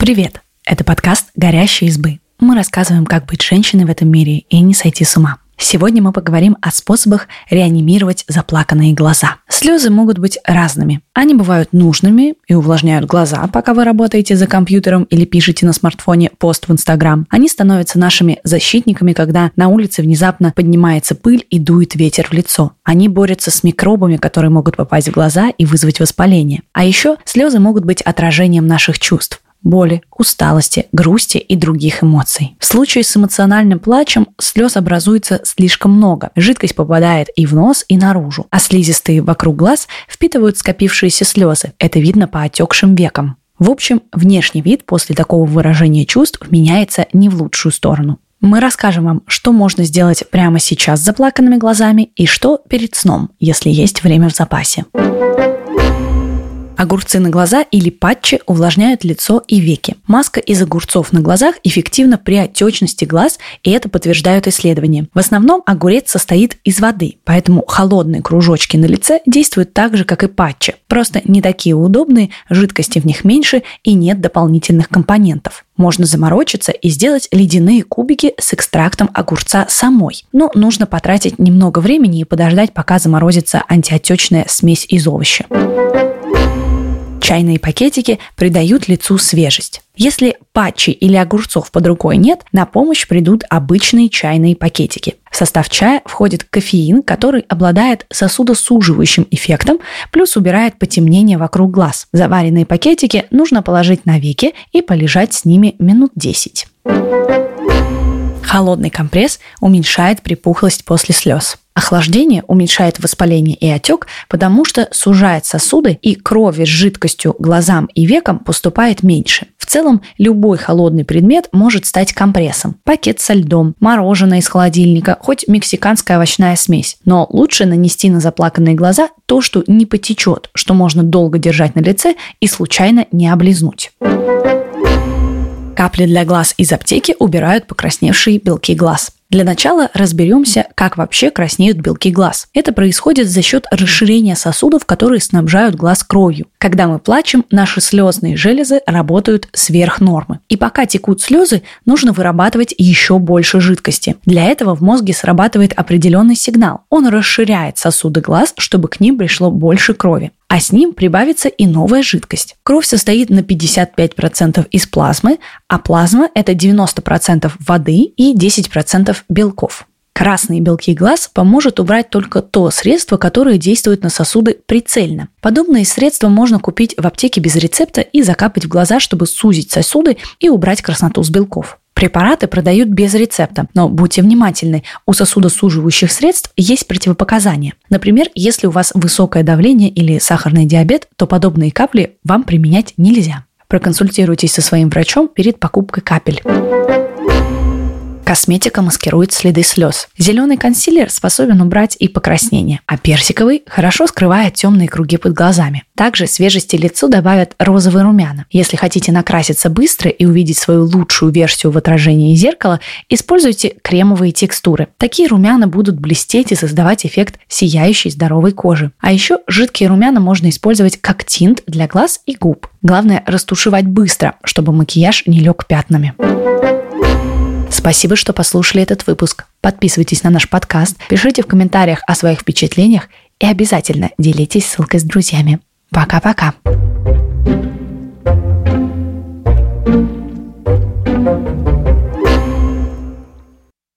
Привет! Это подкаст «Горящие избы». Мы рассказываем, как быть женщиной в этом мире и не сойти с ума. Сегодня мы поговорим о способах реанимировать заплаканные глаза. Слезы могут быть разными. Они бывают нужными и увлажняют глаза, пока вы работаете за компьютером или пишете на смартфоне пост в Инстаграм. Они становятся нашими защитниками, когда на улице внезапно поднимается пыль и дует ветер в лицо. Они борются с микробами, которые могут попасть в глаза и вызвать воспаление. А еще слезы могут быть отражением наших чувств боли, усталости, грусти и других эмоций. В случае с эмоциональным плачем слез образуется слишком много. Жидкость попадает и в нос, и наружу, а слизистые вокруг глаз впитывают скопившиеся слезы. Это видно по отекшим векам. В общем, внешний вид после такого выражения чувств меняется не в лучшую сторону. Мы расскажем вам, что можно сделать прямо сейчас с заплаканными глазами и что перед сном, если есть время в запасе. Огурцы на глаза или патчи увлажняют лицо и веки. Маска из огурцов на глазах эффективна при отечности глаз, и это подтверждают исследования. В основном огурец состоит из воды, поэтому холодные кружочки на лице действуют так же, как и патчи. Просто не такие удобные, жидкости в них меньше и нет дополнительных компонентов. Можно заморочиться и сделать ледяные кубики с экстрактом огурца самой. Но нужно потратить немного времени и подождать, пока заморозится антиотечная смесь из овощей. Чайные пакетики придают лицу свежесть. Если патчи или огурцов под рукой нет, на помощь придут обычные чайные пакетики. В состав чая входит кофеин, который обладает сосудосуживающим эффектом, плюс убирает потемнение вокруг глаз. Заваренные пакетики нужно положить на веки и полежать с ними минут 10. Холодный компресс уменьшает припухлость после слез. Охлаждение уменьшает воспаление и отек, потому что сужает сосуды и крови с жидкостью глазам и векам поступает меньше. В целом, любой холодный предмет может стать компрессом. Пакет со льдом, мороженое из холодильника, хоть мексиканская овощная смесь. Но лучше нанести на заплаканные глаза то, что не потечет, что можно долго держать на лице и случайно не облизнуть. Капли для глаз из аптеки убирают покрасневшие белки глаз. Для начала разберемся, как вообще краснеют белки глаз. Это происходит за счет расширения сосудов, которые снабжают глаз кровью. Когда мы плачем, наши слезные железы работают сверх нормы. И пока текут слезы, нужно вырабатывать еще больше жидкости. Для этого в мозге срабатывает определенный сигнал. Он расширяет сосуды глаз, чтобы к ним пришло больше крови а с ним прибавится и новая жидкость. Кровь состоит на 55% из плазмы, а плазма – это 90% воды и 10% белков. Красные белки глаз поможет убрать только то средство, которое действует на сосуды прицельно. Подобные средства можно купить в аптеке без рецепта и закапать в глаза, чтобы сузить сосуды и убрать красноту с белков. Препараты продают без рецепта, но будьте внимательны, у сосудосуживающих средств есть противопоказания. Например, если у вас высокое давление или сахарный диабет, то подобные капли вам применять нельзя. Проконсультируйтесь со своим врачом перед покупкой капель. Косметика маскирует следы слез. Зеленый консилер способен убрать и покраснение, а персиковый хорошо скрывает темные круги под глазами. Также свежести лицу добавят розовые румяна. Если хотите накраситься быстро и увидеть свою лучшую версию в отражении зеркала, используйте кремовые текстуры. Такие румяна будут блестеть и создавать эффект сияющей здоровой кожи. А еще жидкие румяна можно использовать как тинт для глаз и губ. Главное растушевать быстро, чтобы макияж не лег пятнами. Спасибо, что послушали этот выпуск. Подписывайтесь на наш подкаст, пишите в комментариях о своих впечатлениях и обязательно делитесь ссылкой с друзьями. Пока-пока.